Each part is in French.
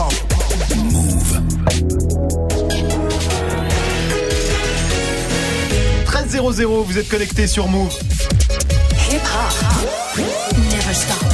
Move. 13.00, vous êtes connecté sur Move. Hip hop. Never stop.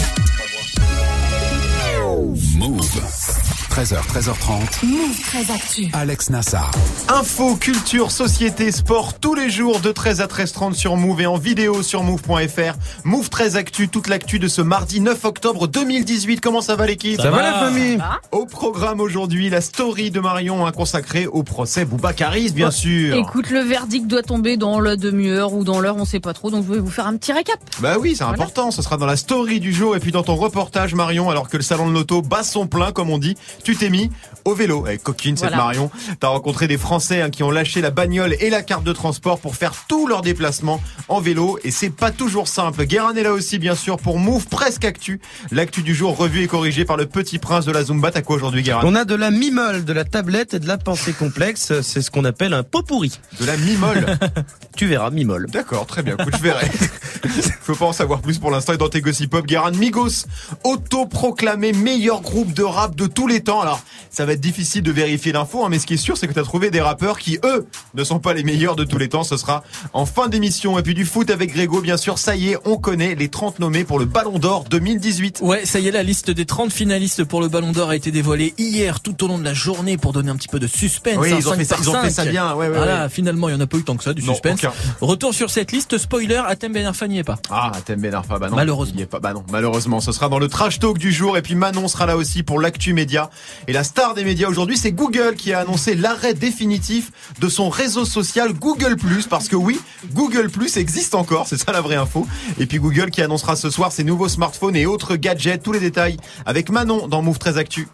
13h, 13h30. Move très actu. Alex Nassar. Info, culture, société, sport, tous les jours de 13 à 13h30 sur Move et en vidéo sur Move.fr. Move 13 Actu, toute l'actu de ce mardi 9 octobre 2018. Comment ça va l'équipe? Ça va la famille Au programme aujourd'hui, la story de Marion a consacrée au procès Boubacaris, bien sûr. Écoute, le verdict doit tomber dans la demi-heure ou dans l'heure, on sait pas trop, donc je vais vous faire un petit récap. Bah oui, c'est important. Ce sera dans la story du jour et puis dans ton reportage, Marion, alors que le salon de l'auto bat son plein, comme on dit, tu t'es mis au vélo. Avec coquine, cette Voilà. Marion. T'as rencontré des Français hein, qui ont lâché la bagnole et la carte de transport pour faire tous leurs déplacements en vélo et c'est pas toujours simple. Guérin est là aussi, bien sûr, pour Move Presque Actu. L'actu du jour revue et corrigée par le petit prince de la Zumba. T'as quoi aujourd'hui, Guérin On a de la mimole, de la tablette et de la pensée complexe. C'est ce qu'on appelle un pot pourri. De la mimole. Tu verras, mimole. D'accord, très bien. Écoute, je verrai. Faut pas en savoir plus pour l'instant. Et dans tes gossip pop, Guérin Migos, auto-proclamé meilleur groupe de rap de tous les temps. Alors, ça va être difficile de vérifier l'info, hein, mais ce qui est sûr, c'est que t'as trouvé des rappeurs qui, eux, ne sont pas les meilleurs de tous les temps. Ce sera en fin d'émission. Et puis du foot avec Grégo, bien sûr. Ça y est, on connaît les 30 nommés pour le Ballon d'Or 2018. Ouais, ça y est, la liste des 30 finalistes pour le Ballon d'Or a été dévoilée hier tout au long de la journée pour donner un petit peu de suspense. Oui, hein, ils ont, fait ça, par ils ont fait ça cinq. bien. Ouais, ouais, Voilà, ouais. finalement, il y en a pas eu tant que ça, du Non, suspense. aucun. Retour sur cette liste, spoiler, Atem Ben Arfa n'y est pas. Ah, Thème Ben Arfa, bah non. Malheureusement. Il est pas, bah non, malheureusement. Ce sera dans le trash talk du jour. Et puis Manon sera là aussi pour l'actu média. Et la star des médias aujourd'hui, c'est Google qui a annoncé l'arrêt définitif de son réseau social Google+. Parce que oui, Google+, existe encore. C'est ça la vraie info. Et puis Google qui annoncera ce soir ses nouveaux smartphones et autres gadgets. Tous les détails avec Manon dans Move 13 Actu.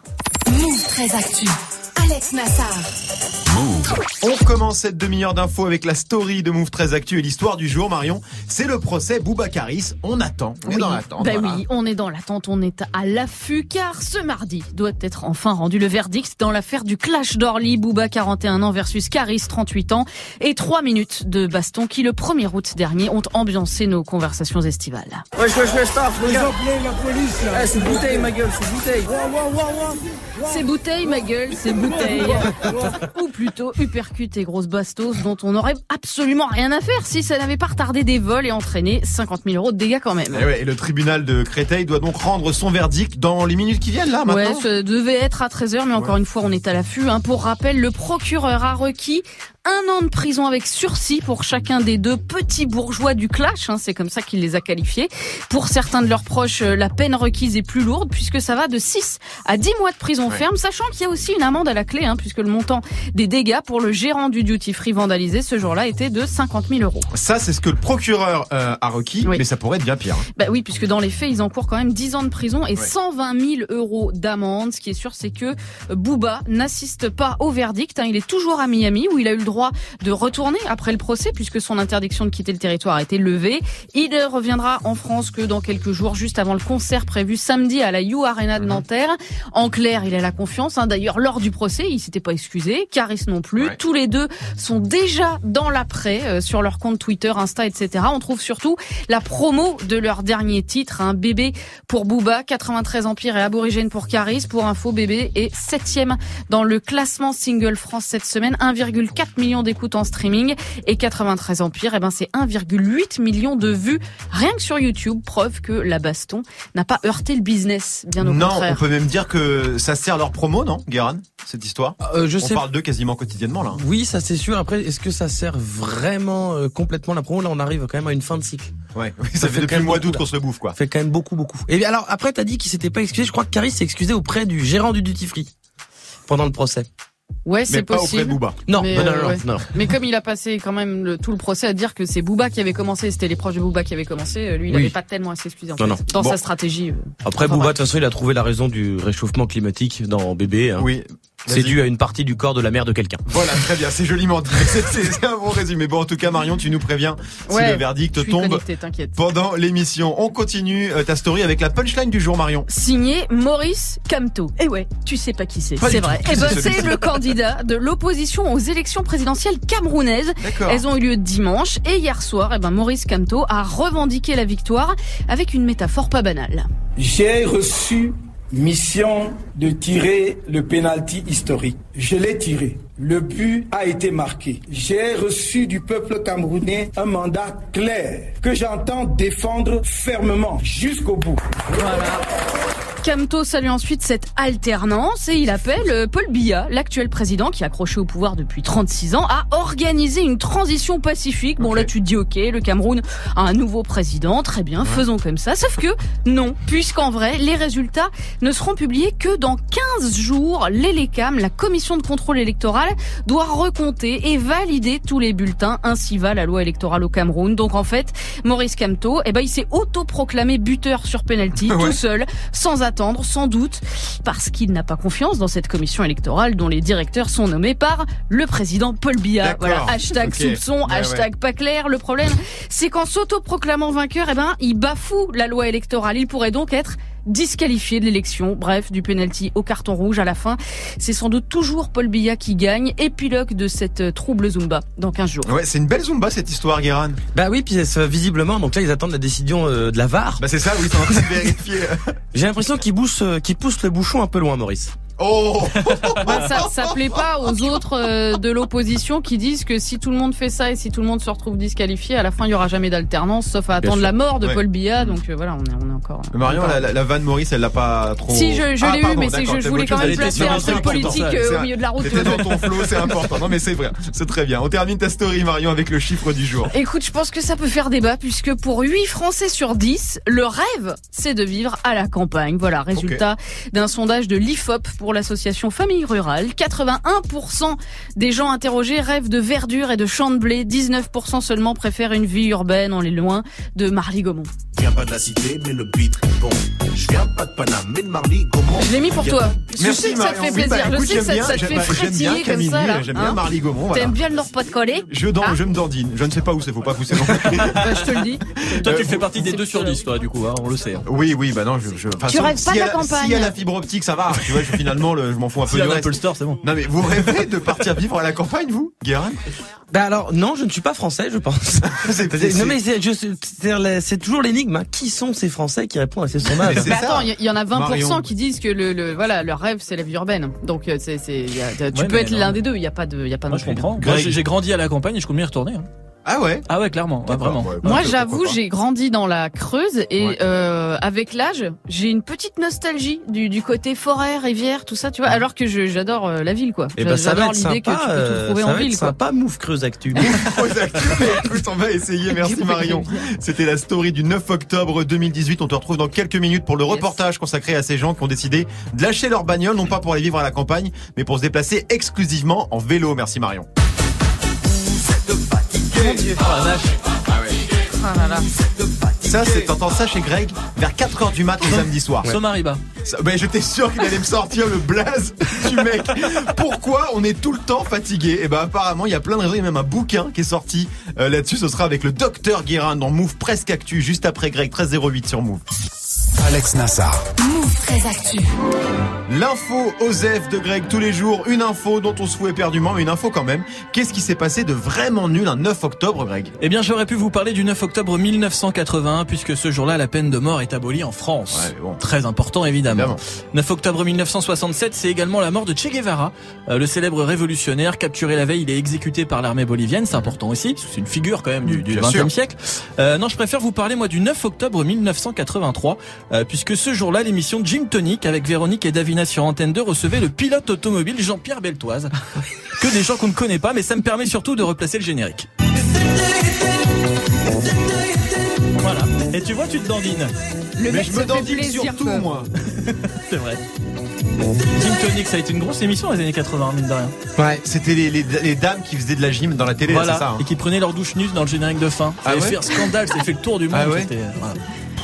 Move très actu. Alex Nassar. Move. On commence cette demi-heure d'infos avec la story de Move 13 Actu et l'histoire du jour, Marion. C'est le procès Boubacaris. On attend. On est dans l'attente. Ben voilà. oui, on est dans l'attente, on est à l'affût, car ce mardi doit être enfin rendu le verdict dans l'affaire du clash d'Orly, Bouba 41 ans versus Caris 38 ans, et trois minutes de baston qui le 1er août dernier ont ambiancé nos conversations estivales. Wesh, wesh, wesh, staff, regarde. Eh, c'est bouteille, ma gueule, c'est bouteille. C'est bouteille, ma gueule, c'est bouteille. Ou plutôt uppercut et grosse bastos dont on n'aurait absolument rien à faire si ça n'avait pas retardé des vols et entraîné 50 000 euros de dégâts quand même. Et, ouais, et le tribunal de Créteil doit donc rendre son verdict dans les minutes qui viennent là Ouais, maintenant. ça devait être à 13h, mais encore une fois, on est à l'affût. Hein. Pour rappel, le procureur a requis un an de prison avec sursis pour chacun des deux petits bourgeois du clash, hein, c'est comme ça qu'il les a qualifiés. Pour certains de leurs proches, euh, la peine requise est plus lourde puisque ça va de 6 à 10 mois de prison Ouais. ferme, sachant qu'il y a aussi une amende à la clé, hein, puisque le montant des dégâts pour le gérant du duty free vandalisé ce jour-là était de 50 000 euros. Ça, c'est ce que le procureur euh, a requis, Oui. mais ça pourrait être bien pire. Bah oui, puisque dans les faits, ils encourent quand même 10 ans de prison et Ouais. 120 000 euros d'amende. Ce qui est sûr, c'est que Booba n'assiste pas au verdict. hein. Il est toujours à Miami où il a eu le droit de retourner après le procès puisque son interdiction de quitter le territoire a été levée. Il ne reviendra en France que dans quelques jours, juste avant le concert prévu samedi à la You Arena Mhm. de Nanterre. En clair, il a la confiance. hein. D'ailleurs, lors du procès, il s'était pas excusé. Caris non plus. Ouais. Tous les deux sont déjà dans l'après euh, sur leur compte Twitter, Insta, etc. On trouve surtout la promo de leur dernier titre, un bébé pour Booba, 93 Empire et Aborigène pour Caris. Pour info, bébé est septième dans le classement single France cette semaine, 1,4 million d'écoutes en streaming et 93 Empire, eh ben c'est 1,8 million de vues rien que sur YouTube, preuve que la baston n'a pas heurté le business, bien au non, on contraire. peut même dire que ça sert leur promo, non, Guéran, cette histoire? Euh, je On sais. parle d'eux quasiment quotidiennement là. Oui, ça c'est sûr. Après, est-ce que ça sert vraiment euh, complètement la promo? Là, on arrive quand même à une fin de cycle. Ouais, oui, ça, Ça fait fait depuis quand le même mois d'août qu'on se le bouffe quoi. Ça fait quand même beaucoup, beaucoup. Et bien, alors, après, t'as dit qu'il s'était pas excusé. Je crois que Caris s'est excusé auprès du gérant du duty free pendant le procès. Ouais, Mais c'est pas auprès de possible. Booba. Non, Mais, non, non, euh, non, ouais. non. Mais comme il a passé quand même le- tout le procès à dire que c'est Booba qui avait commencé, c'était les proches de Booba qui avaient commencé, euh, lui il Oui. n'avait pas tellement à s'excuser en Non, fait, non. dans Bon. sa stratégie. euh. Après, Enfin, Booba, de toute façon, il a trouvé la raison du réchauffement climatique dans Bébé. hein. Oui. C'est dû à une partie du corps de la mère de quelqu'un. Voilà, très bien, c'est joliment dit. C'est- C'est c'est un bon résumé. Bon, en tout cas, Marion, tu nous préviens si le verdict tombe connecté, pendant l'émission. On continue euh, ta story avec la punchline du jour, Marion. Signé Maurice Camteau. Eh ouais, tu sais pas qui c'est. C'est vrai. Eh ben, c'est le candidat de l'opposition aux élections présidentielles camerounaises. D'accord. Elles ont eu lieu dimanche et hier soir, eh ben, Maurice Camteau a revendiqué la victoire avec une métaphore pas banale. J'ai reçu mission de tirer le penalty historique. Je l'ai tiré. Le but a été marqué. J'ai reçu du peuple camerounais un mandat clair que j'entends défendre fermement jusqu'au bout. Camto salue ensuite cette alternance et il appelle euh, Paul Biya, l'actuel président qui est accroché au pouvoir depuis 36 ans, à organiser une transition pacifique. Bon là tu te dis ok, le Cameroun a un nouveau président, très bien, faisons comme ça. Sauf que non, puisqu'en vrai les résultats ne seront publiés que dans 15 jours. L'ELECAM, la commission de contrôle électoral, doit recompter et valider tous les bulletins. Ainsi va la loi électorale au Cameroun. Donc en fait, Maurice Camto, eh ben, il s'est autoproclamé buteur sur penalty, Ouais. tout seul, sans attendre, sans doute, parce qu'il n'a pas confiance dans cette commission électorale dont les directeurs sont nommés par le président Paul Biya. Voilà, hashtag soupçon, hashtag pas clair. Le problème, c'est qu'en s'autoproclamant vainqueur, eh ben, il bafoue la loi électorale. Il pourrait donc être disqualifié de l'élection. Bref, du penalty au carton rouge à la fin. C'est sans doute toujours Paul Biya qui gagne. Épilogue de cette euh, trouble Zumba dans 15 jours. Ouais, c'est une belle Zumba cette histoire, Guéran. Bah oui, puis visiblement, donc là ils attendent la décision euh, de la VAR. Bah c'est ça, oui, c'est en train de vérifier. J'ai l'impression qu'ils poussent, euh, qu'ils poussent le bouchon un peu loin, Maurice. Oh Bah, ça, ça plaît pas aux autres euh, de l'opposition qui disent que si tout le monde fait ça et si tout le monde se retrouve disqualifié, à la fin il y aura jamais d'alternance, sauf à attendre sûr. la mort de Ouais. Paul Biya. Donc euh, voilà, on est, on est encore. Marion, la, vanne Maurice, elle l'a pas trop. Si je, je Ah, l'ai eu, mais c'est que je, voulais quand même placer un truc politique euh, c'est au milieu de la route. dans ton flow, c'est important. Non mais c'est vrai, c'est très bien. On termine ta story, Marion, avec le chiffre du jour. Écoute, je pense que ça peut faire débat puisque pour 8 Français sur 10, le rêve, c'est de vivre à la campagne. Voilà, résultat d'un sondage de l'IFOP pour l'association Famille Rurale. 81% des gens interrogés rêvent de verdure et de champs de blé. 19% seulement préfèrent une vie urbaine, on est loin de Marly-Gaumont. viens pas de la cité, mais le beat est bon. Je viens pas de Paname, mais de Marly, Gaumont. Je l'ai mis pour toi. Je Merci sais que ça te fait bah, plaisir. écoute, je sais que ça, bien, ça te fait bah, j'aime frétiller bien comme Camille, ça là. J'aime bien hein. Marly Gaumont. Voilà. T'aimes bien le Nord-Pas-de-Calais Je, Ah. je me dandine. Je ne sais pas où c'est, faut pas pousser. Bah, Je te le dis. Toi, tu Euh, fais partie des c'est 2 sur sûr. 10, toi, du coup, hein, on le sait. hein. Oui, oui, bah non, je. je Tu rêves pas de la campagne. S'il y a la fibre optique, ça va. Tu vois, je- finalement, le- je m'en fous un peu y du reste. Apple Store, c'est bon. Non mais vous rêvez de partir vivre à la campagne, vous, Guérin? Bah alors non, je ne suis pas français, je pense. C'est- non mais c'est, toujours l'énigme. hein. Qui sont ces Français qui répondent à ces sondages Mais ça. attends, il y, y en a 20% Marion. qui disent que le, le voilà leur rêve c'est la vie urbaine. Donc euh, c'est y tu Ouais, peux être l'un des deux. Il y a pas de y a pas Moi, je comprends. J'ai grandi à la campagne et je compte m'y retourner. hein. Ah ouais Ah ouais, clairement. Ouais, vraiment. ouais, bah, Moi, j'avoue, j'ai grandi dans la Creuse et Ouais. euh, avec l'âge, j'ai une petite nostalgie du, du côté forêt, rivière, tout ça, tu vois. Alors que je- j'adore euh, la ville, quoi. Et ben ça va j'adore être l'idée que tu peux tout euh, trouver ça en va être ville, quoi. sympa. Move Creuse Actu. Aux actus. Écoute, on va essayer. Merci Marion. C'était la story du 9 octobre 2018. On te retrouve dans quelques minutes pour le Yes. reportage consacré à ces gens qui ont décidé de lâcher leur bagnole, non pas pour aller vivre à la campagne, mais pour se déplacer exclusivement en vélo. Merci Marion. Ah là là. Ça, c'est, t'entends ça chez Greg vers 4 heures du mat le samedi soir. Somariba. Ça- Ben, j'étais sûr qu'il allait me sortir le blaze du mec. Pourquoi on est tout le temps fatigué? Et ben apparemment, il y a plein de raisons. Il y a même un bouquin qui est sorti euh, là-dessus. Ce sera avec le docteur Guérin dans Move Presque Actu, juste après Greg 1308 sur Move. Alex Nassar. Move très actu. L'info Osef de Greg tous les jours. Une info dont on se fout éperdument, mais une info quand même. Qu'est-ce qui s'est passé de vraiment nul un 9 octobre, Greg? Eh bien, j'aurais pu vous parler du 9 octobre 1981, puisque ce jour-là, la peine de mort est abolie en France. Ouais, mais bon. Très important, évidemment. Évidemment. 9 octobre 1967, c'est également la mort de Che Guevara, euh, le célèbre révolutionnaire capturé la veille. Il est exécuté par l'armée bolivienne, c'est important aussi, parce que c'est une figure quand même du, du Bien 20e sûr. siècle. Euh, non, je préfère vous parler moi du 9 octobre 1983, euh, puisque ce jour-là, l'émission Gym Tonic avec Véronique et Davina sur Antenne 2 recevait le pilote automobile Jean-Pierre Beltoise. que des gens qu'on ne connaît pas, mais ça me permet surtout de replacer le générique. Voilà. Et tu vois, tu te dandines. Le Mais mec je me dandine surtout, moi. C'est vrai. Gym Tonic, ça a été une grosse émission dans les années 80, mine de rien. Ouais. C'était les, les, les dames qui faisaient de la gym dans la télé, Voilà. c'est ça hein Et qui prenaient leur douche nue dans le générique de fin. Ça Ah ouais fait un scandale, ça fait le tour du monde. Ah ouais c'était- voilà.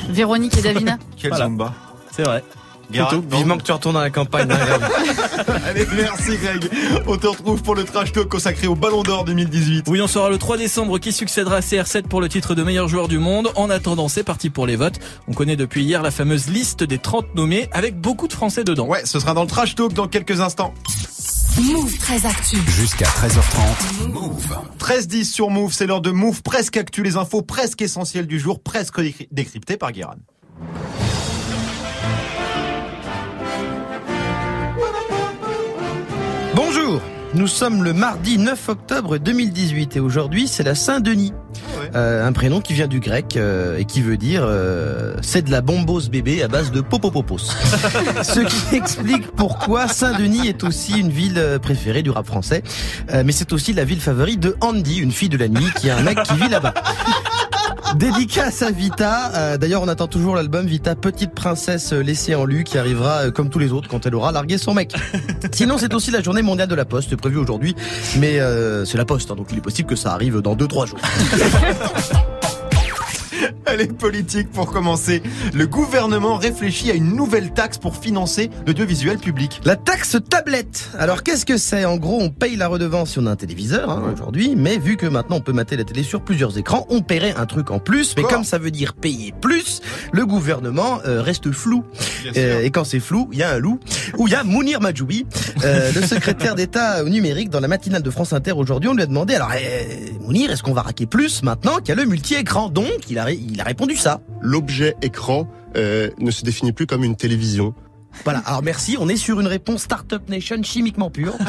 Véronique et Davina. Quel Voilà. Zumba. C'est vrai. Plutôt, vivement que tu retournes dans la campagne. hein. Allez, merci Greg. On te retrouve pour le trash talk consacré au Ballon d'Or 2018. Oui, on saura le 3 décembre qui succédera à CR7 pour le titre de meilleur joueur du monde. En attendant, c'est parti pour les votes. On connaît depuis hier la fameuse liste des 30 nommés avec beaucoup de Français dedans. Ouais, ce sera dans le trash talk dans quelques instants. Move très actu. Jusqu'à 13h30. Move. 13-10 sur Move, c'est l'heure de Move presque actu, les infos presque essentielles du jour, presque décry- décryptées par Guéran. Nous sommes le mardi 9 octobre 2018 et aujourd'hui c'est la Saint-Denis. ouais. Euh, un prénom qui vient du grec euh, et qui veut dire euh, c'est de la bombose bébé à base de popopopos. Ce qui explique pourquoi Saint-Denis est aussi une ville euh, préférée du rap français. Euh, mais c'est aussi la ville favorite de Andy, une fille de la nuit qui a un mec qui vit là-bas. Dédicace à Vita. Euh, D'ailleurs, on attend toujours l'album Vita Petite Princesse laissée en lu qui arrivera euh, comme tous les autres quand elle aura largué son mec. Sinon, c'est aussi la journée mondiale de la poste prévue aujourd'hui, mais euh, c'est la poste, hein, donc il est possible que ça arrive dans 2-3 jours. Allez, politique pour commencer. Le gouvernement réfléchit à une nouvelle taxe pour financer l'audiovisuel public. La taxe tablette. Alors qu'est-ce que c'est? En gros, on paye la redevance si on a un téléviseur hein, aujourd'hui, mais vu que maintenant on peut mater la télé sur plusieurs écrans, on paierait un truc en plus. Mais Quoi comme ça veut dire payer plus, le gouvernement euh, reste flou. Euh, et quand c'est flou, il y a un loup. Ou il y a Mounir Majoubi, euh, le secrétaire d'État au numérique dans la matinale de France Inter aujourd'hui. On lui a demandé alors eh, Mounir, est-ce qu'on va raquer plus maintenant qu'il y a le multi-écran? Donc il a, il a répondu ça. l'objet écran euh, ne se définit plus comme une télévision. Voilà, alors merci, on est sur une réponse Startup Nation chimiquement pure.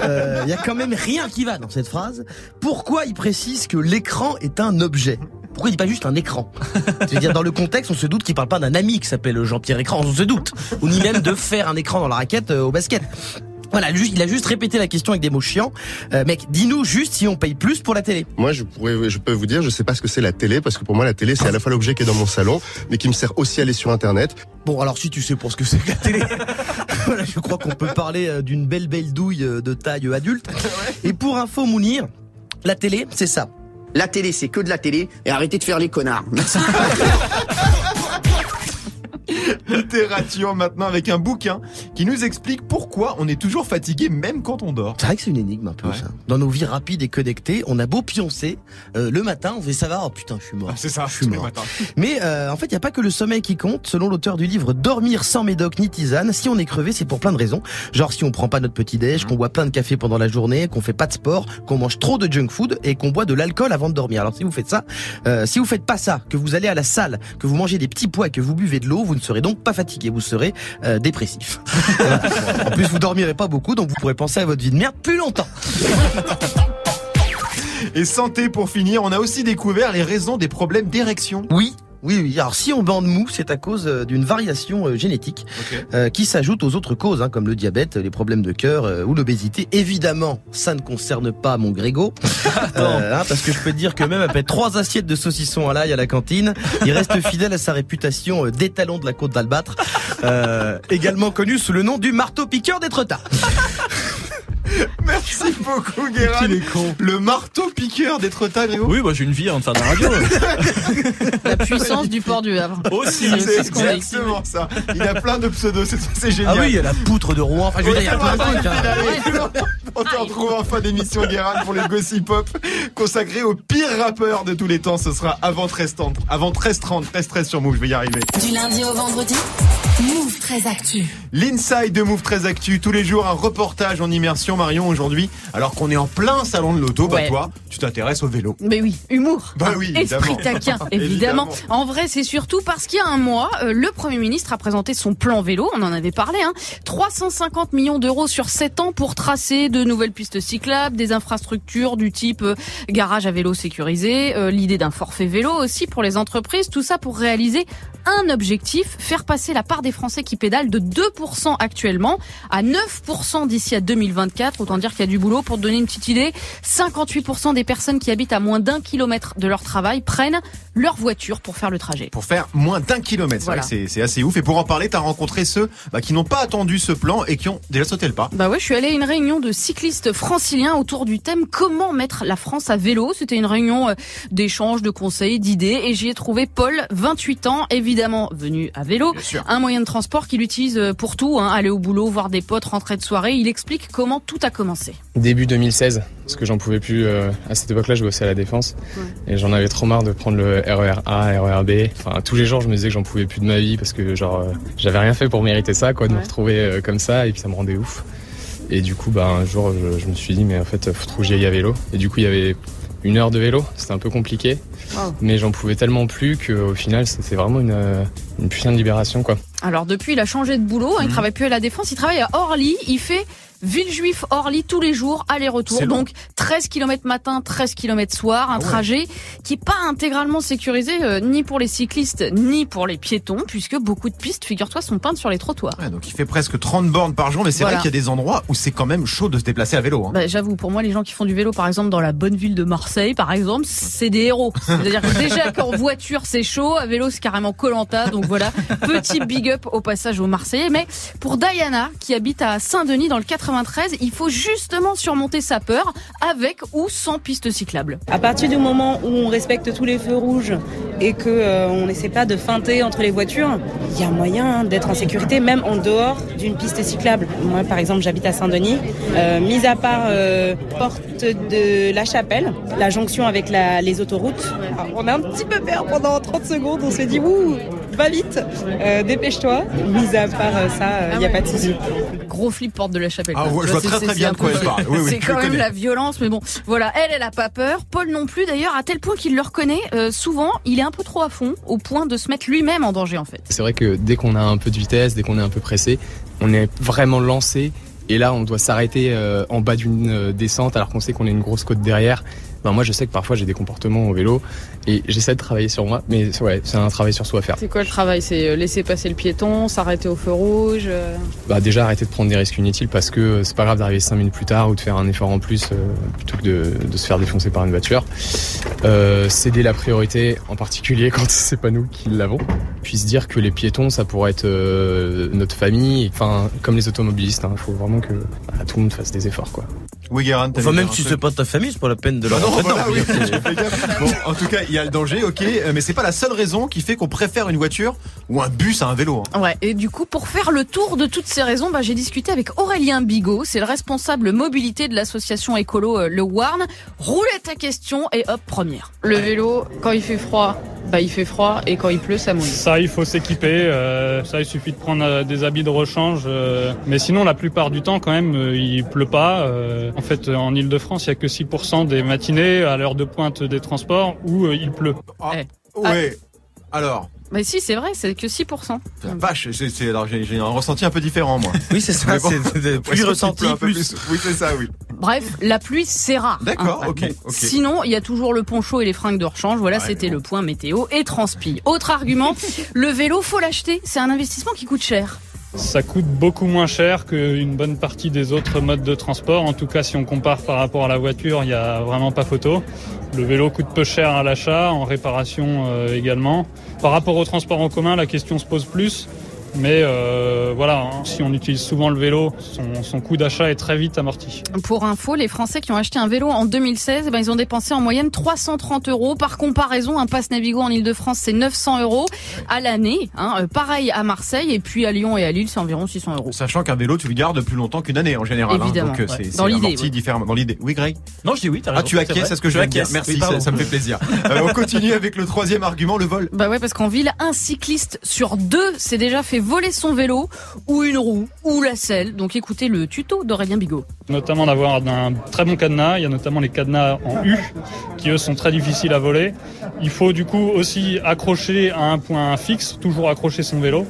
Euh, Il y a quand même rien qui va dans cette phrase. Pourquoi il précise que l'écran est un objet? Pourquoi il dit pas juste un écran? Je veux dire, dans le contexte, on se doute qu'il parle pas d'un ami qui s'appelle Jean-Pierre Écran, on se doute. Ou ni même de faire un écran dans la raquette euh, au basket. Voilà, il a juste répété la question avec des mots chiants. Euh, mec, dis-nous juste si on paye plus pour la télé. Moi, je pourrais, je peux vous dire, je sais pas ce que c'est la télé, parce que pour moi, la télé, c'est à la fois l'objet qui est dans mon salon, mais qui me sert aussi à aller sur Internet. Bon, alors si tu sais pour ce que c'est que la télé, voilà, je crois qu'on peut parler euh, d'une belle belle douille euh, de taille adulte. Et pour info Mounir, la télé, c'est ça. La télé, c'est que de la télé et arrêtez de faire les connards. Littérature maintenant avec un bouquin qui nous explique pourquoi on est toujours fatigué même quand on dort. C'est vrai que c'est une énigme un peu Ouais. ça. Dans nos vies rapides et connectées, on a beau pioncer, euh, le matin on fait ça va, oh putain je suis mort. Ah, c'est ça, je suis mort. Mais euh, en fait, il n'y a pas que le sommeil qui compte. Selon l'auteur du livre Dormir sans médoc ni tisane, si on est crevé, c'est pour plein de raisons. Genre si on prend pas notre petit déj, qu'on boit plein de café pendant la journée, qu'on fait pas de sport, qu'on mange trop de junk food et qu'on boit de l'alcool avant de dormir. Alors si vous faites ça, euh, si vous faites pas ça, que vous allez à la salle, que vous mangez des petits pois et que vous buvez de l'eau, vous ne serez donc pas fatigué, vous serez euh, dépressif. En plus, vous dormirez pas beaucoup, donc vous pourrez penser à votre vie de merde plus longtemps. Et santé pour finir, on a aussi découvert les raisons des problèmes d'érection. Oui. Oui, oui. Alors, si on bande mou, c'est à cause euh, d'une variation euh, génétique euh, qui s'ajoute aux autres causes, hein, comme le diabète, les problèmes de cœur euh, ou l'obésité. Évidemment, ça ne concerne pas mon Grégo, Euh, hein, parce que je peux te dire que même après trois assiettes de saucisson à l'ail à la cantine, il reste fidèle à sa réputation d'étalon de la côte d'Albâtre, euh, également connu sous le nom du marteau piqueur d'Étretat. Merci beaucoup Guérin. Le marteau piqueur d'être Grégo. Oui, moi j'ai une vie avant de faire de la radio. La puissance du port du Havre. Aussi. C'est ce exactement ça. Il a plein de pseudos, c'est c'est Ah génial. oui, il y a la poutre de Rouen. Enfin, je veux dire, il y a plein de trucs. hein. On te retrouve en fin d'émission Guérin pour le Gossip Hop consacré au pire rappeur de tous les temps. Ce sera avant 13h30. Avant 13h30, 13 sur Move, je vais y arriver. Du lundi au vendredi, Move très actu. L'inside de Move très actu, tous les jours un reportage en immersion Marion aujourd'hui. Alors qu'on est en plein salon de l'auto, bah toi, tu t'intéresses au vélo. Mais oui, humour. Bah oui, Esprit taquin, évidemment. Évidemment. En vrai, c'est surtout parce qu'il y a un mois, euh, le Premier ministre a présenté son plan vélo, on en avait parlé, hein, 350 millions d'euros sur 7 ans pour tracer de nouvelles pistes cyclables, des infrastructures du type euh, garage à vélo sécurisé, euh, l'idée d'un forfait vélo aussi pour les entreprises, tout ça pour réaliser un objectif, faire passer la part des Français qui pédalent de 2% actuellement à 9% d'ici à 2024. Autant dire qu'il y a du boulot. Pour te donner une petite idée, 58% des personnes qui habitent à moins d'un kilomètre de leur travail prennent leur voiture pour faire le trajet. Pour faire moins d'un kilomètre. Voilà. C'est assez ouf. Et pour en parler, t'as rencontré ceux bah, qui n'ont pas attendu ce plan et qui ont déjà sauté le pas. Bah ouais, je suis allée à une réunion de cyclistes franciliens autour du thème comment mettre la France à vélo. C'était une réunion euh, d'échange, de conseils, d'idées et j'y ai trouvé Paul, 28 ans, évidemment venu à vélo. Un moyen de transport qu'il utilise euh, pour tout, hein, aller au boulot, voir des potes, rentrer de soirée. Il explique comment tout a commencé. Début 2016, parce que j'en pouvais plus. euh, à cette époque-là, je bossais à la défense et j'en avais trop marre de prendre le RER A, RER B. Enfin, tous les jours, je me disais que j'en pouvais plus de ma vie parce que genre euh, j'avais rien fait pour mériter ça, quoi, de me retrouver euh, comme ça et puis ça me rendait ouf. Et du coup, bah un jour, je, je me suis dit mais en fait, faut que j'y à vélo. Et du coup, il y avait une heure de vélo, c'était un peu compliqué, Wow. mais j'en pouvais tellement plus qu'au final, c'était vraiment une, euh, une putain de libération, quoi. Alors depuis, il a changé de boulot. hein, Il Mhm. travaille plus à la défense. Il travaille à Orly. Il fait Villejuif Orly tous les jours, aller-retour. Donc 13 km matin, 13 km soir, un Ah ouais. trajet qui est pas intégralement sécurisé euh, ni pour les cyclistes ni pour les piétons, puisque beaucoup de pistes, figure-toi, sont peintes sur les trottoirs. Ouais, donc il fait presque 30 bornes par jour, mais c'est Voilà. vrai qu'il y a des endroits où c'est quand même chaud de se déplacer à vélo. hein. Bah, J'avoue, pour moi, les gens qui font du vélo, par exemple, dans la bonne ville de Marseille, par exemple, c'est des héros. C'est-à-dire que déjà qu'en voiture, c'est chaud, à vélo, c'est carrément colanta. Donc voilà, petit big up au passage aux Marseillais. Mais pour Diana, qui habite à Saint-Denis dans le 93, il faut justement surmonter sa peur avec ou sans piste cyclable. À partir du moment où on respecte tous les feux rouges et que euh, on n'essaie pas de feinter entre les voitures, il y a moyen d'être en sécurité même en dehors d'une piste cyclable. Moi, par exemple, j'habite à Saint-Denis. Euh, mis à part euh, porte de la Chapelle, la jonction avec la- les autoroutes, alors, on a un petit peu peur pendant 30 secondes. On se dit ouh, va vite, euh, dépêche-toi. Mis à part euh, ça, il n'y a pas de souci. Gros flip porte de la chapelle. Ah ouais, je vois très, très bien de quoi elle parle. Oui, oui, c'est quand même connais. la violence, mais bon, voilà, elle, elle a pas peur. Paul non plus, d'ailleurs, à tel point qu'il le reconnaît. euh, souvent, il est un trop à fond, au point de se mettre lui-même en danger, en fait. C'est vrai que dès qu'on a un peu de vitesse, dès qu'on est un peu pressé, on est vraiment lancé. Et là, on doit s'arrêter euh, en bas d'une euh, descente alors qu'on sait qu'on a une grosse côte derrière. Ben, moi, je sais que parfois j'ai des comportements au vélo et j'essaie de travailler sur moi, mais ouais, c'est un travail sur soi à faire. C'est quoi le travail? C'est euh, laisser passer le piéton, s'arrêter au feu rouge euh, Bah déjà arrêter de prendre des risques inutiles parce que euh, c'est pas grave d'arriver 5 minutes plus tard ou de faire un effort en plus euh, plutôt que de, de se faire défoncer par une voiture. Euh, céder la priorité en particulier quand c'est pas nous qui l'avons. Puis se dire que les piétons ça pourrait être euh, notre famille, enfin comme les automobilistes. Il faut vraiment que bah, tout le monde fasse des efforts quoi. Oui, Enfin, même si c'est pas ta famille, c'est pas la peine de Bah leur non, voilà, oui, gaffe. Bon, en tout cas, il y a le danger, ok, euh, mais c'est pas la seule raison qui fait qu'on préfère une voiture ou un bus à un vélo. hein. Ouais, et du coup, pour faire le tour de toutes ces raisons, bah, j'ai discuté avec Aurélien Bigot, c'est le responsable mobilité de l'association écolo euh, Le Warn. Roulez ta question et hop, première. Le vélo, quand il fait froid, bah, il fait froid et quand il pleut, ça mouille. Ça, il faut s'équiper. euh, ça, il suffit de prendre euh, des habits de rechange. euh, mais sinon, la plupart du temps, quand même, euh, il pleut pas. euh. en fait, en Ile-de-France, il y a que 6% des matinées à l'heure de pointe des transports où euh, il pleut. Ah, Eh. Ouais. Alors, Mais si, c'est vrai, c'est que 6%. la vache, c'est- c'est- alors j'ai j'ai un ressenti un peu différent, moi. Oui, c'est ça, bon, c'est de- plus. Oui, c'est ça, oui. Bref, la pluie, c'est rare. D'accord, Hein. ok, ok. Sinon, il y a toujours le poncho et les fringues de rechange. Voilà, Ouais, c'était bon. le point météo et transpi. Autre argument, le vélo, faut l'acheter. C'est un investissement qui coûte cher. Ça coûte beaucoup moins cher qu'une bonne partie des autres modes de transport. En tout cas, si on compare par rapport à la voiture, il n'y a vraiment pas photo. Le vélo coûte peu cher à l'achat, en réparation euh, également. Par rapport au transport en commun, la question se pose plus. Mais euh, voilà, hein, si on utilise souvent le vélo, son, son coût d'achat est très vite amorti. Pour info, les Français qui ont acheté un vélo en 2016, eh ben, ils ont dépensé en moyenne 330 euros. Par comparaison, un pass Navigo en Ile-de-France, c'est 900 euros à l'année. Hein. Euh, pareil à Marseille et puis à Lyon et à Lille, c'est environ 600 euros. Sachant qu'un vélo, tu le gardes plus longtemps qu'une année en général. hein. Évidemment, donc euh, ouais. c'est Dans l'idée, amorti oui. différemment. Dans l'idée. Oui, Greg? Non, je dis oui, t'as Ah, raison. tu acquiesces, vrai. c'est ce que je de dire. Merci, Oui, ça, pardon. ça me fait plaisir. Euh, on continue avec le troisième argument, le vol. Bah ouais, parce qu'en ville, un cycliste sur deux s'est déjà fait voler son vélo ou une roue ou la selle. Donc écoutez le tuto d'Aurélien Bigot. notamment d'avoir un très bon cadenas. Il y a notamment les cadenas en U qui eux sont très difficiles à voler. Il faut du coup aussi accrocher à un point fixe, toujours accrocher son vélo.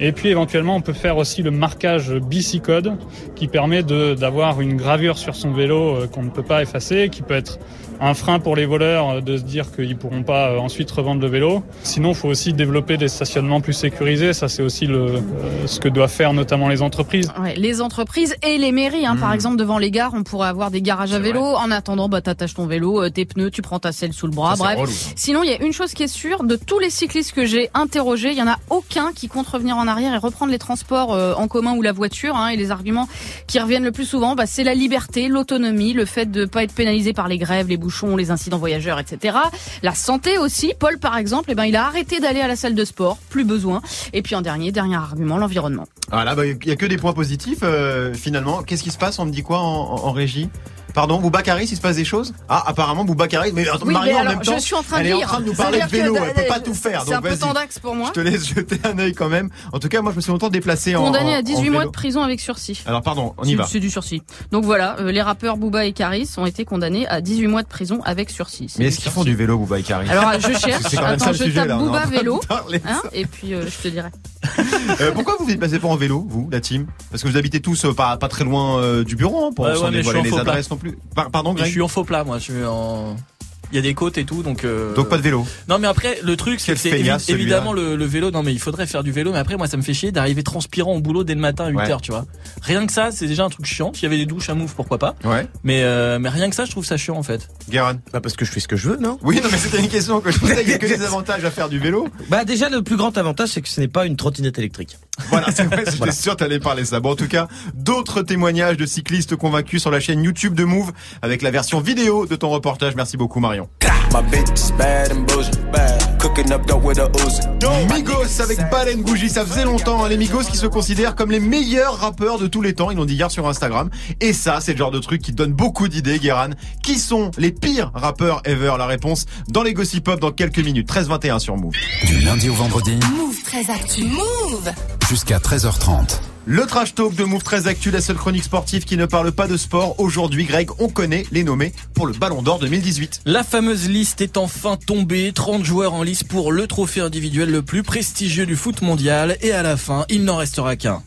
Et puis éventuellement on peut faire aussi le marquage bicicode qui permet d'avoir une gravure sur son vélo euh, qu'on ne peut pas effacer, qui peut être un frein pour les voleurs de se dire qu'ils pourront pas euh, ensuite revendre le vélo. Sinon, il faut aussi développer des stationnements plus sécurisés. Ça, c'est aussi le, euh, ce que doivent faire notamment les entreprises. Ouais, les entreprises et les mairies. Hein. Par Mm. exemple, devant les gares, on pourrait avoir des garages à vélo. En attendant, bah, t'attaches ton vélo, euh, tes pneus, tu prends ta selle sous le bras. Ça, Bref. relou. Sinon, il y a une chose qui est sûre. De tous les cyclistes que j'ai interrogés, il y en a aucun qui compte revenir en arrière et reprendre les transports en commun ou la voiture. Hein. Et les arguments qui reviennent le plus souvent, bah, c'est la liberté, l'autonomie, le fait de pas être pénalisé par les grèves, les bouchons, les incidents voyageurs, etc. La santé aussi. Paul, par exemple, eh ben, il a arrêté d'aller à la salle de sport. Plus besoin. Et puis en dernier, dernier argument, l'environnement. Voilà, bah, il y a que des points positifs euh, finalement. Qu'est-ce qui se passe? On me dit quoi en régie? Pardon, Boubacaris, il se passe des choses Ah, apparemment Boubacaris, mais attends, Oui, Marion mais en même temps, je suis en train de elle est en lire. train de nous parler de vélo, elle peut pas euh, tout faire. C'est un peu tendax pour moi. Je te laisse jeter un œil quand même. En tout cas, moi je me suis longtemps déplacé en Condamné à 18 en mois de prison avec sursis. Alors pardon, on y va. C'est du sursis. Donc voilà, euh, les rappeurs Booba et Karis ont été condamnés à 18 mois de prison avec sursis. Mais est-ce qu'ils font du vélo, Bouba et Karis Alors je cherche, C'est quand même ça attends, le je sujet tape de vélo, hein, et puis euh, je te dirai. Euh, pourquoi vous vous déplacez pas en vélo, vous, la team? Parce que vous habitez tous euh, pas, pas très loin euh, du bureau, hein, pour je dévoiler les adresses non plus. Par- pardon, Je Greg suis en faux plat, moi. Je suis en. Il y a des côtes et tout, donc. euh, Donc pas de vélo. Non, mais après, le truc, c'est que c'est évi- évidemment le, le vélo. Non, mais il faudrait faire du vélo. Mais après, moi, ça me fait chier d'arriver transpirant au boulot dès le matin à 8 Ouais. heures, tu vois. Rien que ça, c'est déjà un truc chiant. S'il y avait des douches à move, pourquoi pas. Ouais. Mais, euh, mais rien que ça, je trouve ça chiant, en fait. Guérin Bah parce que je fais ce que je veux, non? Oui, non, mais c'était une question que je posais. Il y a que des avantages à faire du vélo. Bah déjà le plus grand avantage c'est que ce n'est pas une trottinette électrique. Voilà, c'est vrai, j'étais sûr que t'allais parler ça. Bon, en tout cas, d'autres témoignages de cyclistes convaincus sur la chaîne YouTube de Move avec la version vidéo de ton reportage. Merci beaucoup, Marion. My bitch is bad and bullshit, bad. Cooking up dope with a Uzi. Migos avec Baleine Gougie, ça faisait longtemps, hein, les Migos qui se considèrent comme les meilleurs rappeurs de tous les temps, ils l'ont dit hier sur Instagram. Et ça, c'est le genre de truc qui donne beaucoup d'idées, Guéran. Qui sont les pires rappeurs ever? La réponse dans les Gossip Pop dans quelques minutes. 13-21 sur Move. Du lundi au vendredi, Move très actu. Move jusqu'à 13h30. Le trash talk de Move 13 Actu, la seule chronique sportive qui ne parle pas de sport. Aujourd'hui, Greg, on connaît les nommés pour le Ballon d'Or 2018. La fameuse liste est enfin tombée. 30 joueurs en pour le trophée individuel le plus prestigieux du foot mondial. Et à la fin, il n'en restera qu'un.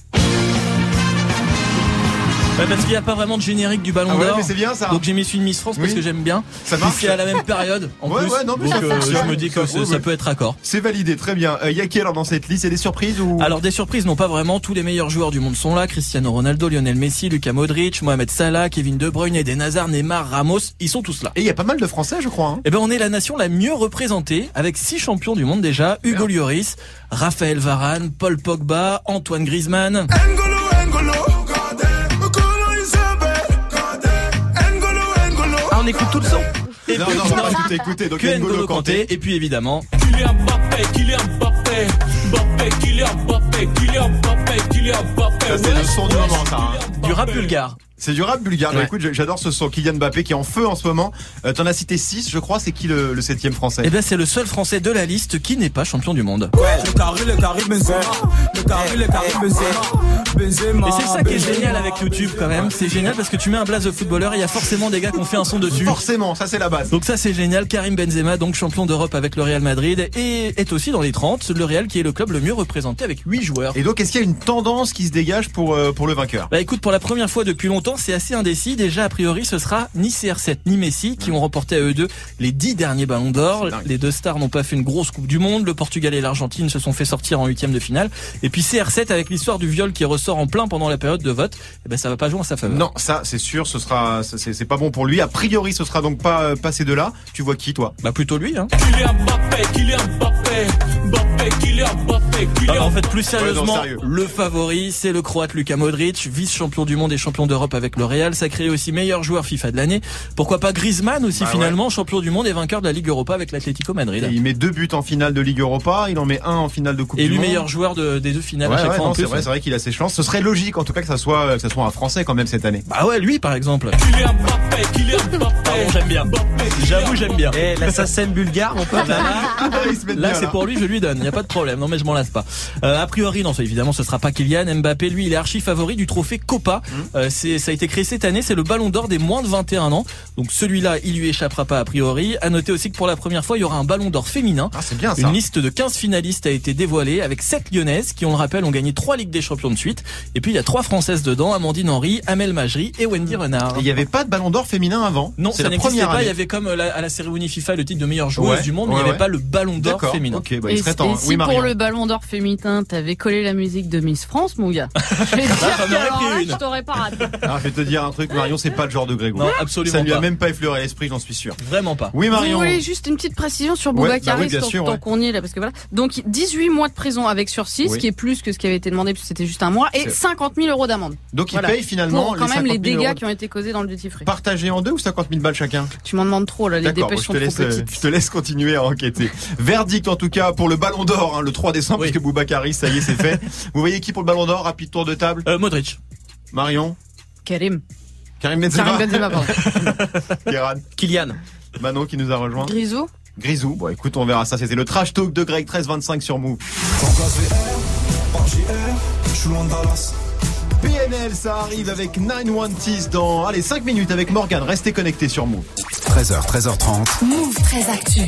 Ouais, parce qu'il n'y a pas vraiment de générique du Ballon Ah ouais, d'Or. mais c'est bien ça. Donc j'ai mis celui de Miss France parce que j'aime bien. Ça Puis marche. C'est à la même période en Ouais, plus. ouais, non, mais Donc ça euh, je me dis que Ça- peut être raccord. C'est validé, très bien. Il y a qui alors dans cette liste? Il y a des surprises ou? Alors des surprises non pas vraiment, tous les meilleurs joueurs du monde sont là, Cristiano Ronaldo, Lionel Messi, Luka Modric, Mohamed Salah, Kevin De Bruyne, Eden Hazard, Neymar, Ramos, ils sont tous là. Et il y a pas mal de Français, je crois. hein. Eh ben on est la nation la mieux représentée avec six champions du monde déjà, Hugo Lloris, Raphaël Varane, Paul Pogba, Antoine Griezmann. On écoute tout le son Et Non, puis, non, on va écouter. Donc il y a que N'Golo Kanté et puis évidemment Kylian Mbappé, Kylian Mbappé, Mbappé, Kylian Mbappé, Kylian Mbappé, Kylian Mbappé. Ça, c'est le son du moment, ça. hein. du rap bulgare. C'est du rap bulgare. Bah, Ouais. écoute, j'adore ce son. Kylian Mbappé qui est en feu en ce moment. Euh, T'en as cité 6, je crois. C'est qui le, le septième français? Eh ben c'est le seul français de la liste qui n'est pas champion du monde. Le carré, le carré Benzema. Le carré, le carré Benzema. Benzema. Et c'est ça qui est génial avec YouTube quand même, c'est génial parce que tu mets un blaze de footballeur et il y a forcément des gars qui ont fait un son dessus. Forcément, ça c'est la base. Donc ça c'est génial, Karim Benzema donc champion d'Europe avec le Real Madrid et est aussi dans les 30, le Real qui est le club le mieux représenté avec 8 joueurs. Et donc, est-ce qu'il y a une tendance qui se dégage pour, euh, pour le vainqueur? Bah écoute, pour la première fois depuis longtemps, c'est assez indécis. Déjà, a priori, ce sera ni CR7 ni Messi qui ont remporté à eux deux les 10 derniers ballons d'or. Les deux stars n'ont pas fait une grosse Coupe du Monde. Le Portugal et l'Argentine se sont fait sortir en huitième de finale. Et puis CR7 avec l'histoire du viol qui ressort en plein pendant la période de vote, eh ben ça va pas jouer en sa faveur. Non, ça c'est sûr, ce sera, c'est pas bon pour lui. A priori, ce sera donc pas euh, pas ces deux-là. Tu vois qui, toi? Bah plutôt lui, hein. Kylian Mbappé, Kylian Mbappé. Mbappé, Mbappé, mais Kylian en fait, plus Ouais, sérieusement, non, le favori, c'est le Croate Luka Modric, vice-champion du monde et champion d'Europe avec le Real. Ça crée aussi meilleur joueur FIFA de l'année. Pourquoi pas Griezmann aussi Bah ouais. finalement, champion du monde et vainqueur de la Ligue Europa avec l'Atlético Madrid. Et Il met deux buts en finale de Ligue Europa. Il en met un en finale de Coupe Et du lui Monde. meilleur joueur de- des deux finales Ouais, à chaque ouais, fois c'est vrai, qu'il a ses chances. Ce serait logique, en tout cas, que ça soit que ça soit un Français quand même cette année. Bah ouais, lui par exemple. J'aime bien. J'avoue, j'aime bien. Eh l'assassin bulgare mon pote Là, là, bien, c'est pour lui, je lui donne. Y a pas de problème. Non, mais je m'en lasse pas. Euh, a priori, non, ça, évidemment, ce sera pas Kylian Mbappé. Lui, il est archi favori du trophée Copa. Mmh. Euh, c'est, ça a été créé cette année. C'est le Ballon d'Or des moins de 21 ans. Donc celui-là, il lui échappera pas a priori. À noter aussi que pour la première fois, il y aura un Ballon d'Or féminin. Ah, c'est bien ça. Une liste de 15 finalistes a été dévoilée avec 7 lyonnaises qui, on le rappelle, ont gagné 3 Ligues des Champions de suite. Et puis, il y a 3 françaises dedans, Amandine Henry, Amel Majri et Wendy Renard. Et Il n'y avait pas de Ballon d'Or féminin avant. Non, c'est ça la n'existait première pas. Il y avait comme euh, la- à la cérémonie FIFA le titre de meilleure joueuse Ouais, du monde, mais il ouais, n'y avait ouais. pas le Ballon d'Or féminin. Bah, et et hein. si Oui, pour le Ballon d'Or féminin, t'avais collé la musique de Miss France, mon gars, je vais te dire que alors là, je t'aurais pas raté. Alors, je vais te dire un truc, Marion, c'est pas le genre de Grégo. Non, absolument Ça lui a pas. même pas effleuré l'esprit, j'en suis sûr. Vraiment pas. Oui, Vous Marion. voulez juste une petite précision sur Ouais, bah Boubacaris oui, bien tant, ouais. qu'on y est là parce que voilà. Donc 18 mois de prison avec sursis, Oui. ce qui est plus que ce qui avait été demandé puisque c'était juste un mois, et C'est- 50 000 euros d'amende. Donc, il Voilà. paye finalement Pour quand les même les 50 000 dégâts qui ont été causés dans le duty free. partagés en deux ou 50 000 balles chacun Tu m'en demandes trop là, les dépêches bon, sont trop euh, petites. je te laisse continuer à enquêter. Verdict en tout cas pour le Ballon d'Or, hein, le 3 décembre, Oui. puisque Boubacaris, ça y est, c'est fait. Vous voyez qui pour le Ballon d'Or Rapide tour de table. Euh, Modric. Marion Karim. Karim Benzema. Karim Benzema, pardon. Kylian. Manon qui nous a rejoint. Grisou. Grisou. Bon, écoute, on verra ça. C'était le trash talk de Greg 1325 sur Move. PNL, ça arrive avec 910 dans, allez, 5 minutes avec Morgan. Restez connectés sur Move. 13h, 13h30. Move très actu.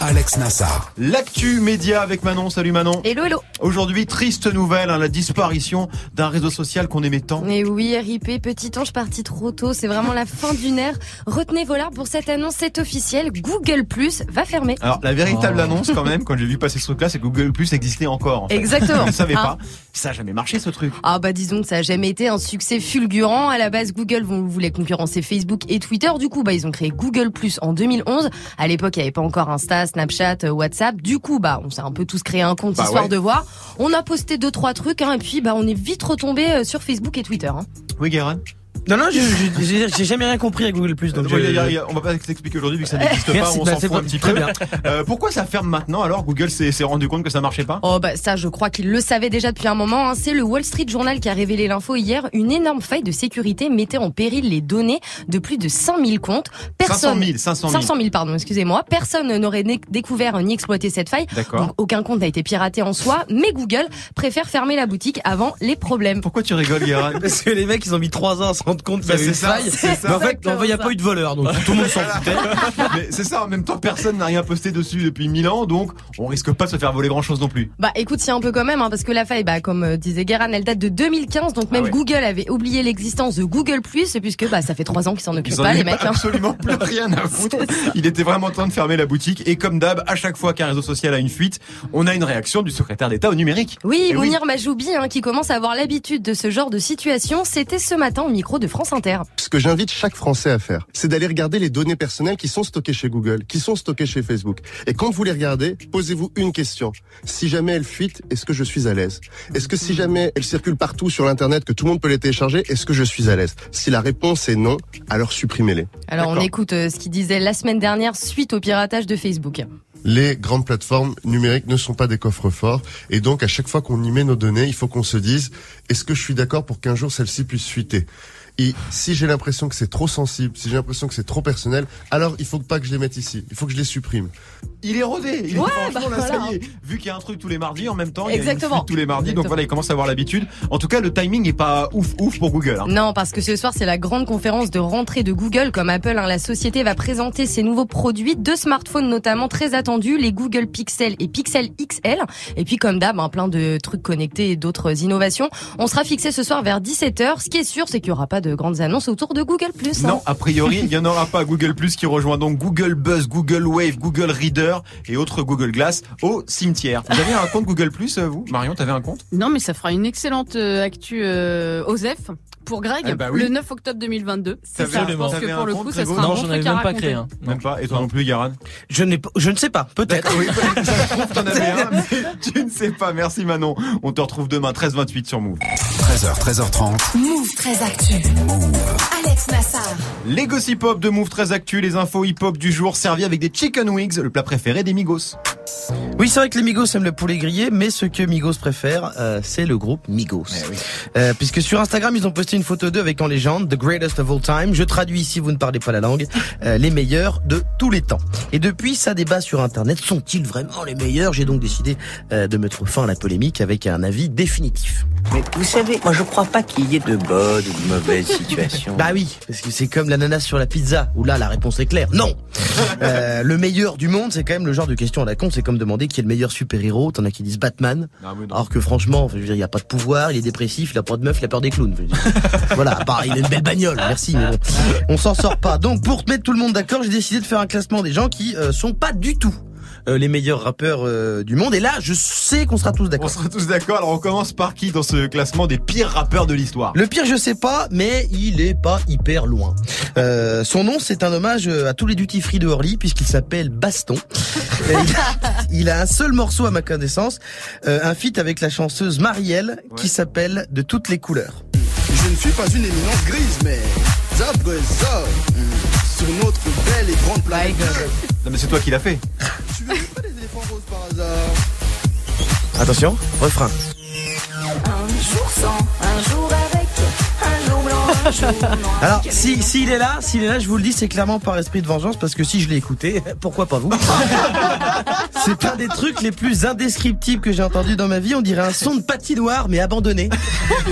Alex Nassar. L'actu média avec Manon. Salut Manon. Hello, hello. Aujourd'hui, triste nouvelle, hein, la disparition d'un réseau social qu'on aimait tant. Et oui, RIP, petit ange parti trop tôt, c'est vraiment la fin d'une ère. Retenez vos larmes pour cette annonce, c'est officiel, Google Plus va fermer. Alors, la véritable Oh. annonce, quand même, quand j'ai vu passer ce truc-là, c'est que Google Plus existait encore. en fait. Exactement. Je ne savais Ah. pas. Ça a jamais marché, ce truc. Ah bah disons que ça a jamais été un succès fulgurant. À la base, Google voulait concurrencer Facebook et Twitter. Du coup, bah ils ont créé Google Plus en 2011. À l'époque, il n'y avait pas encore Insta, Snapchat, euh, WhatsApp. Du coup, bah on s'est un peu tous créé un compte Bah histoire ouais. de voir. On a posté deux trois trucs, hein, et puis bah on est vite retombé euh, sur Facebook et Twitter. hein. Oui, Guérin Non, non, je- je- j'ai jamais rien compris à Google Plus. Donc Ouais, je- y a- y a- on va pas t'expliquer aujourd'hui vu que ça n'existe pas, Merci, on bah, s'en fout un petit très peu. bien. Euh, pourquoi ça ferme maintenant alors Google s'est rendu compte que ça marchait pas? Oh bah ça je crois qu'il le savait déjà depuis un moment. hein. C'est le Wall Street Journal qui a révélé l'info hier. Une énorme faille de sécurité mettait en péril les données de plus de 100 000 comptes. 500 000, 500 000. 500 000, pardon, excusez-moi. Personne n'aurait découvert ni exploité cette faille. D'accord. Donc aucun compte n'a été piraté en soi. Mais Google préfère fermer la boutique avant les problèmes. Pourquoi tu rigoles Guérin? Parce que les mecs, ils ont mis 3 ans à se rendre compte qu'il y Bah, avait une c'est ça, faille. Mais en fait, en fait, il n'y a pas eu de voleur, donc tout le monde s'en foutait. Mais c'est ça, en même temps personne n'a rien posté dessus depuis 1000 ans donc on risque pas de se faire voler grand chose non plus. Bah écoute, c'est un peu quand même, hein, parce que la faille, bah, comme euh, disait Guérin, elle date de 2015, donc même Ah ouais. Google avait oublié l'existence de Google+, puisque bah, ça fait trois ans qu'ils s'en occupent Ils en pas, les mecs. hein. absolument plus rien à foutre. Il était vraiment temps de fermer la boutique et comme d'hab, à chaque fois qu'un réseau social a une fuite, on a une réaction du secrétaire d'État au numérique. Oui, Et Mounir Majoubi, hein, qui commence à avoir l'habitude de ce genre de situation, c'était ce matin au micro de France Inter. Ce que j'invite chaque Français à faire, c'est d'aller regarder les données personnelles qui sont stockées chez Google, qui sont stockées chez Facebook. Et quand vous les regardez, posez-vous une question. Si jamais elles fuitent, est-ce que je suis à l'aise? Est-ce que si jamais elles circulent partout sur l'Internet, que tout le monde peut les télécharger, est-ce que je suis à l'aise? Si la réponse est non, alors supprimez-les. Alors on écoute euh, ce qu'il disait la semaine dernière suite au piratage de Facebook. Les grandes plateformes numériques ne sont pas des coffres forts et donc à chaque fois qu'on y met nos données, il faut qu'on se dise est-ce que je suis d'accord pour qu'un jour celle-ci puisse fuiter? Et si j'ai l'impression que c'est trop sensible, si j'ai l'impression que c'est trop personnel, alors il faut pas que je les mette ici. Il faut que je les supprime. Il est rodé. Il est Ouais, bah là, ça voilà. y est. Vu qu'il y a un truc tous les mardis, en même temps, il y a une Exactement. tous les mardis, donc Exactement. voilà, il commence à avoir l'habitude. En tout cas, le timing est pas ouf ouf pour Google. hein. Non, parce que ce soir, c'est la grande conférence de rentrée de Google. Comme Apple, hein, la société va présenter ses nouveaux produits, deux smartphones notamment très attendus, les Google Pixel et Pixel XL. Et puis, comme d'hab, hein, plein de trucs connectés et d'autres innovations. On sera fixé ce soir vers 17h. Ce qui est sûr, c'est qu'il n'y aura pas de grandes annonces autour de Google+. hein. Non, a priori, il n'y en aura pas Google Plus qui rejoint donc Google Buzz, Google Wave, Google Reader et autres Google Glass au cimetière. Vous avez un compte Google Plus, euh, vous Marion, t'avais un compte? Non, mais ça fera une excellente euh, actu euh, OSEF pour Greg Eh bah oui. le 9 octobre 2022. C'est ça, un- je pense que un pour le coup, ça sera un Non, bon j'en truc avais à même pas raconter. créé un. Même pas. Et toi non plus, Yaran? Je, n'ai pas- je ne sais pas, peut-être. Oui, un, mais tu ne sais pas. Merci Manon. On te retrouve demain 13h28 sur Move. 13h, 13h30. Move très actu. Alex. Les gossip hop de Move très actu, les infos hip hop du jour servis avec des chicken wings, le plat préféré des Migos. Oui, c'est vrai que les Migos aiment le poulet grillé, mais ce que Migos préfère, euh, c'est le groupe Migos. Euh, puisque sur Instagram, ils ont posté une photo d'eux avec en légende The Greatest of All Time. Je traduis ici, vous ne parlez pas la langue. euh, les meilleurs de tous les temps. Et depuis, ça débat sur Internet. Sont-ils vraiment les meilleurs? J'ai donc décidé de mettre fin à la polémique avec un avis définitif. Mais vous savez, moi je crois pas qu'il y ait de bonnes ou de mauvaises situations. Bah oui, parce que c'est comme l'ananas sur la pizza, où là la réponse est claire, non Le meilleur du monde, c'est quand même le genre de question à la con, c'est comme demander qui est le meilleur super-héros, t'en as qui disent Batman, Ah oui, alors que franchement, je veux dire, il a pas de pouvoir, il est dépressif, il a pas de meuf, il a peur des clowns. Voilà, à part, il a une belle bagnole, merci, mais bon, on s'en sort pas. Donc pour mettre tout le monde d'accord, j'ai décidé de faire un classement des gens qui euh, sont pas du tout euh, les meilleurs rappeurs euh, du monde, et là, je sais qu'on sera tous On d'accord. sera tous d'accord. Alors on commence par qui dans ce classement des pires rappeurs de l'histoire? Le pire, je sais pas, mais il est pas hyper loin. Euh, son nom, c'est un hommage à tous les duty free de Orly, puisqu'il s'appelle Baston. Il, a, il a un seul morceau à ma connaissance, euh, un feat avec la chanteuse Marielle, qui s'appelle De toutes les couleurs. Je ne suis pas une éminence grise, mais sur notre belle et grande planète. Non mais c'est toi qui l'as fait. Tu veux pas des éléphants roses par hasard Attention, refrain. Un jour sans, un jour avec, un jour Alors, si s'il est là, s'il est là, je vous le dis, c'est clairement par esprit de vengeance parce que si je l'ai écouté, pourquoi pas vous C'est un des trucs les plus indescriptibles que j'ai entendu dans ma vie. On dirait un son de patinoire mais abandonné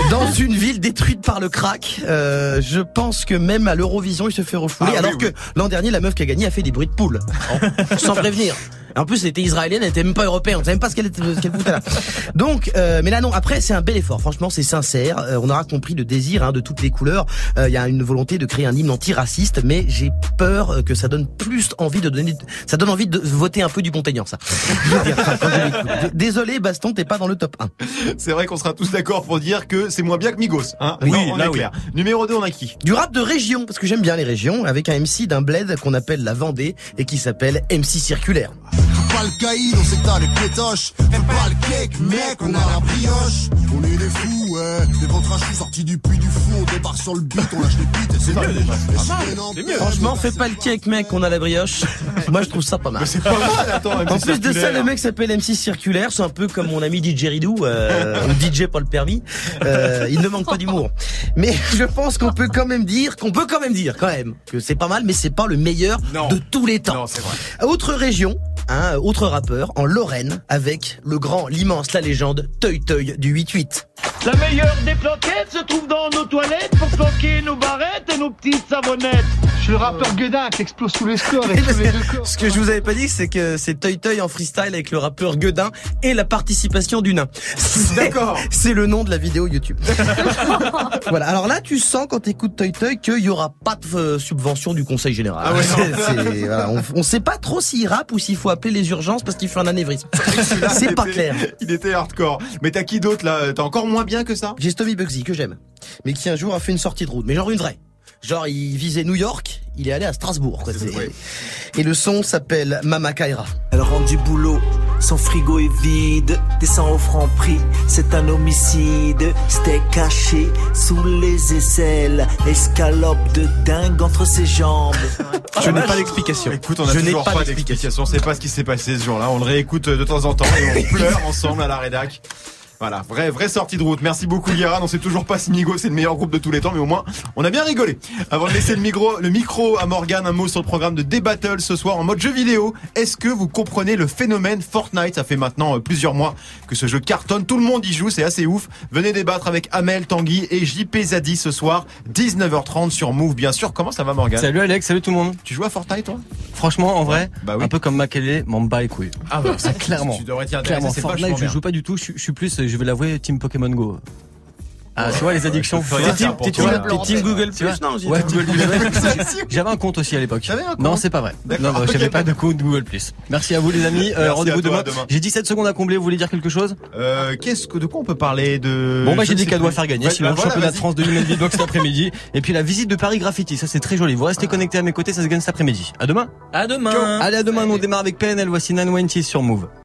dans une ville détruite par le crack. Euh, je pense que même à l'Eurovision, il se fait refouler. Ah alors oui. que l'an dernier, la meuf qui a gagné a fait des bruits de poule, sans prévenir. En plus, elle était israélienne, elle était même pas européenne, on savait même pas ce qu'elle qu'elle foutait là. Donc, euh, mais là non. Après, c'est un bel effort. Franchement, c'est sincère. Euh, on aura compris le désir hein, de toutes les couleurs. Euh, Il y a une volonté de créer un hymne antiraciste, mais j'ai peur euh, que ça donne plus envie de donner. Ça donne envie de voter un peu du Montaignant, ça. Dire, enfin, Désolé, Baston, t'es pas dans le top 1. C'est vrai qu'on sera tous d'accord pour dire que c'est moins bien que Migos. Hein Oui, Non, on là, est oui. clair. Numéro 2, on a qui? Du rap de région, parce que j'aime bien les régions, avec un MC d'un bled qu'on appelle la Vendée et qui s'appelle MC Circulaire. Pas le caïd, on sait que t'as les pétoches. Aime pas le cake, mec, on a la brioche. On est des fous, ouais. Des ventres à choux sortis du puits du fou. On débarque sur le beat, on lâche les beats et c'est mieux déjà. Mieux. Franchement, fais pas le cake, mec, on a la brioche. Moi, je trouve ça pas mal. C'est pas mal, attends, En plus de ça, le mec s'appelle MC Circulaire, c'est un peu comme mon ami DJ Ridou, euh, DJ pas le permis. Euh, il ne manque pas d'humour. Mais je pense qu'on peut quand même dire, qu'on peut quand même dire, quand même, que c'est pas mal, mais c'est pas le meilleur de tous les temps. Non, c'est vrai. Autre région, hein, autre rappeur, en Lorraine, avec le grand, l'immense, la légende, Toy Toy du 8-8. La meilleure des planquettes se trouve dans nos toilettes pour planquer nos barrettes et nos petites savonnettes. Je suis le rappeur Guedin qui explose tous les scores et tous les deux corps. Ce que je vous avais pas dit, c'est que c'est Toy Toy en freestyle avec le rappeur Guedin et la participation du nain. C'est- D'accord. C'est le nom de la vidéo YouTube. voilà. Alors là, tu sens quand t'écoutes Toy Toy qu'il y aura pas de euh, subvention du Conseil Général. Ah ouais, non. C'est- c'est- voilà, on, on sait pas trop s'il rappe ou s'il faut appeler les urgences parce qu'il fait un anévrisme. C'est pas était- clair. Il était hardcore. Mais t'as qui d'autre là? T'as encore moins bien que ça J'ai Stomy Bugsy que j'aime, mais qui un jour a fait une sortie de route, mais genre une vraie. Genre il visait New York, il est allé à Strasbourg. quoi. Et le son s'appelle Mama Kaira. Elle rentre du boulot, son frigo est vide, descend au franc prix, c'est un homicide. Steak caché sous les aisselles, escalope de dingue entre ses jambes. Je n'ai pas d'explication. Écoute, on a Je n'ai toujours pas pas d'explication. On sait pas ce qui s'est passé ce jour-là. On le réécoute de temps en temps et on pleure ensemble à la rédac. Voilà, vraie, vraie sortie de route. Merci beaucoup Guérin. On sait toujours pas si Migo c'est le meilleur groupe de tous les temps, mais au moins on a bien rigolé. Avant de laisser le micro, le micro à Morgan, un mot sur le programme de D-Battle ce soir en mode jeu vidéo. Est-ce que vous comprenez le phénomène Fortnite? Ça fait maintenant euh, plusieurs mois que ce jeu cartonne. Tout le monde y joue, c'est assez ouf. Venez débattre avec Amel, Tanguy et JP Zadi ce soir, 19h30 sur Move, bien sûr. Comment ça va Morgan Salut Alex, salut tout le monde. Tu joues à Fortnite toi? Franchement, en vrai, Bah oui. un peu comme Makele, m'en bats les couilles. Ah bah, ça, clairement. Tu devrais t'y intéresser, Clairement, Fortnite, je joue pas du tout. Je, suis- je suis plus, je vais l'avouer, Team Pokémon Go. Ah, tu vois les addictions. T'es team, t'es team- team Google Plus, non, j'ai Ouais, dit- Google Plus. ouais. J'avais un compte aussi à l'époque. Non, c'est pas vrai. Non, non, j'avais pas de compte Google Plus. Merci à vous les amis. Euh, Rendez-vous demain. demain. J'ai 17 secondes à combler. Vous voulez dire quelque chose? Euh, qu'est-ce que de quoi on peut parler de Bon bah je j'ai des cadeaux à faire gagner. Ouais, Sinon bah, le voilà, championnat de. France de Human Beatbox cet après-midi. Et puis la visite de Paris Graffiti. Ça c'est très joli. Vous restez connectés à mes côtés. Ça se gagne cet après-midi. À demain. À demain. Allez à demain. On démarre avec PNL. Voici Nan sur Move.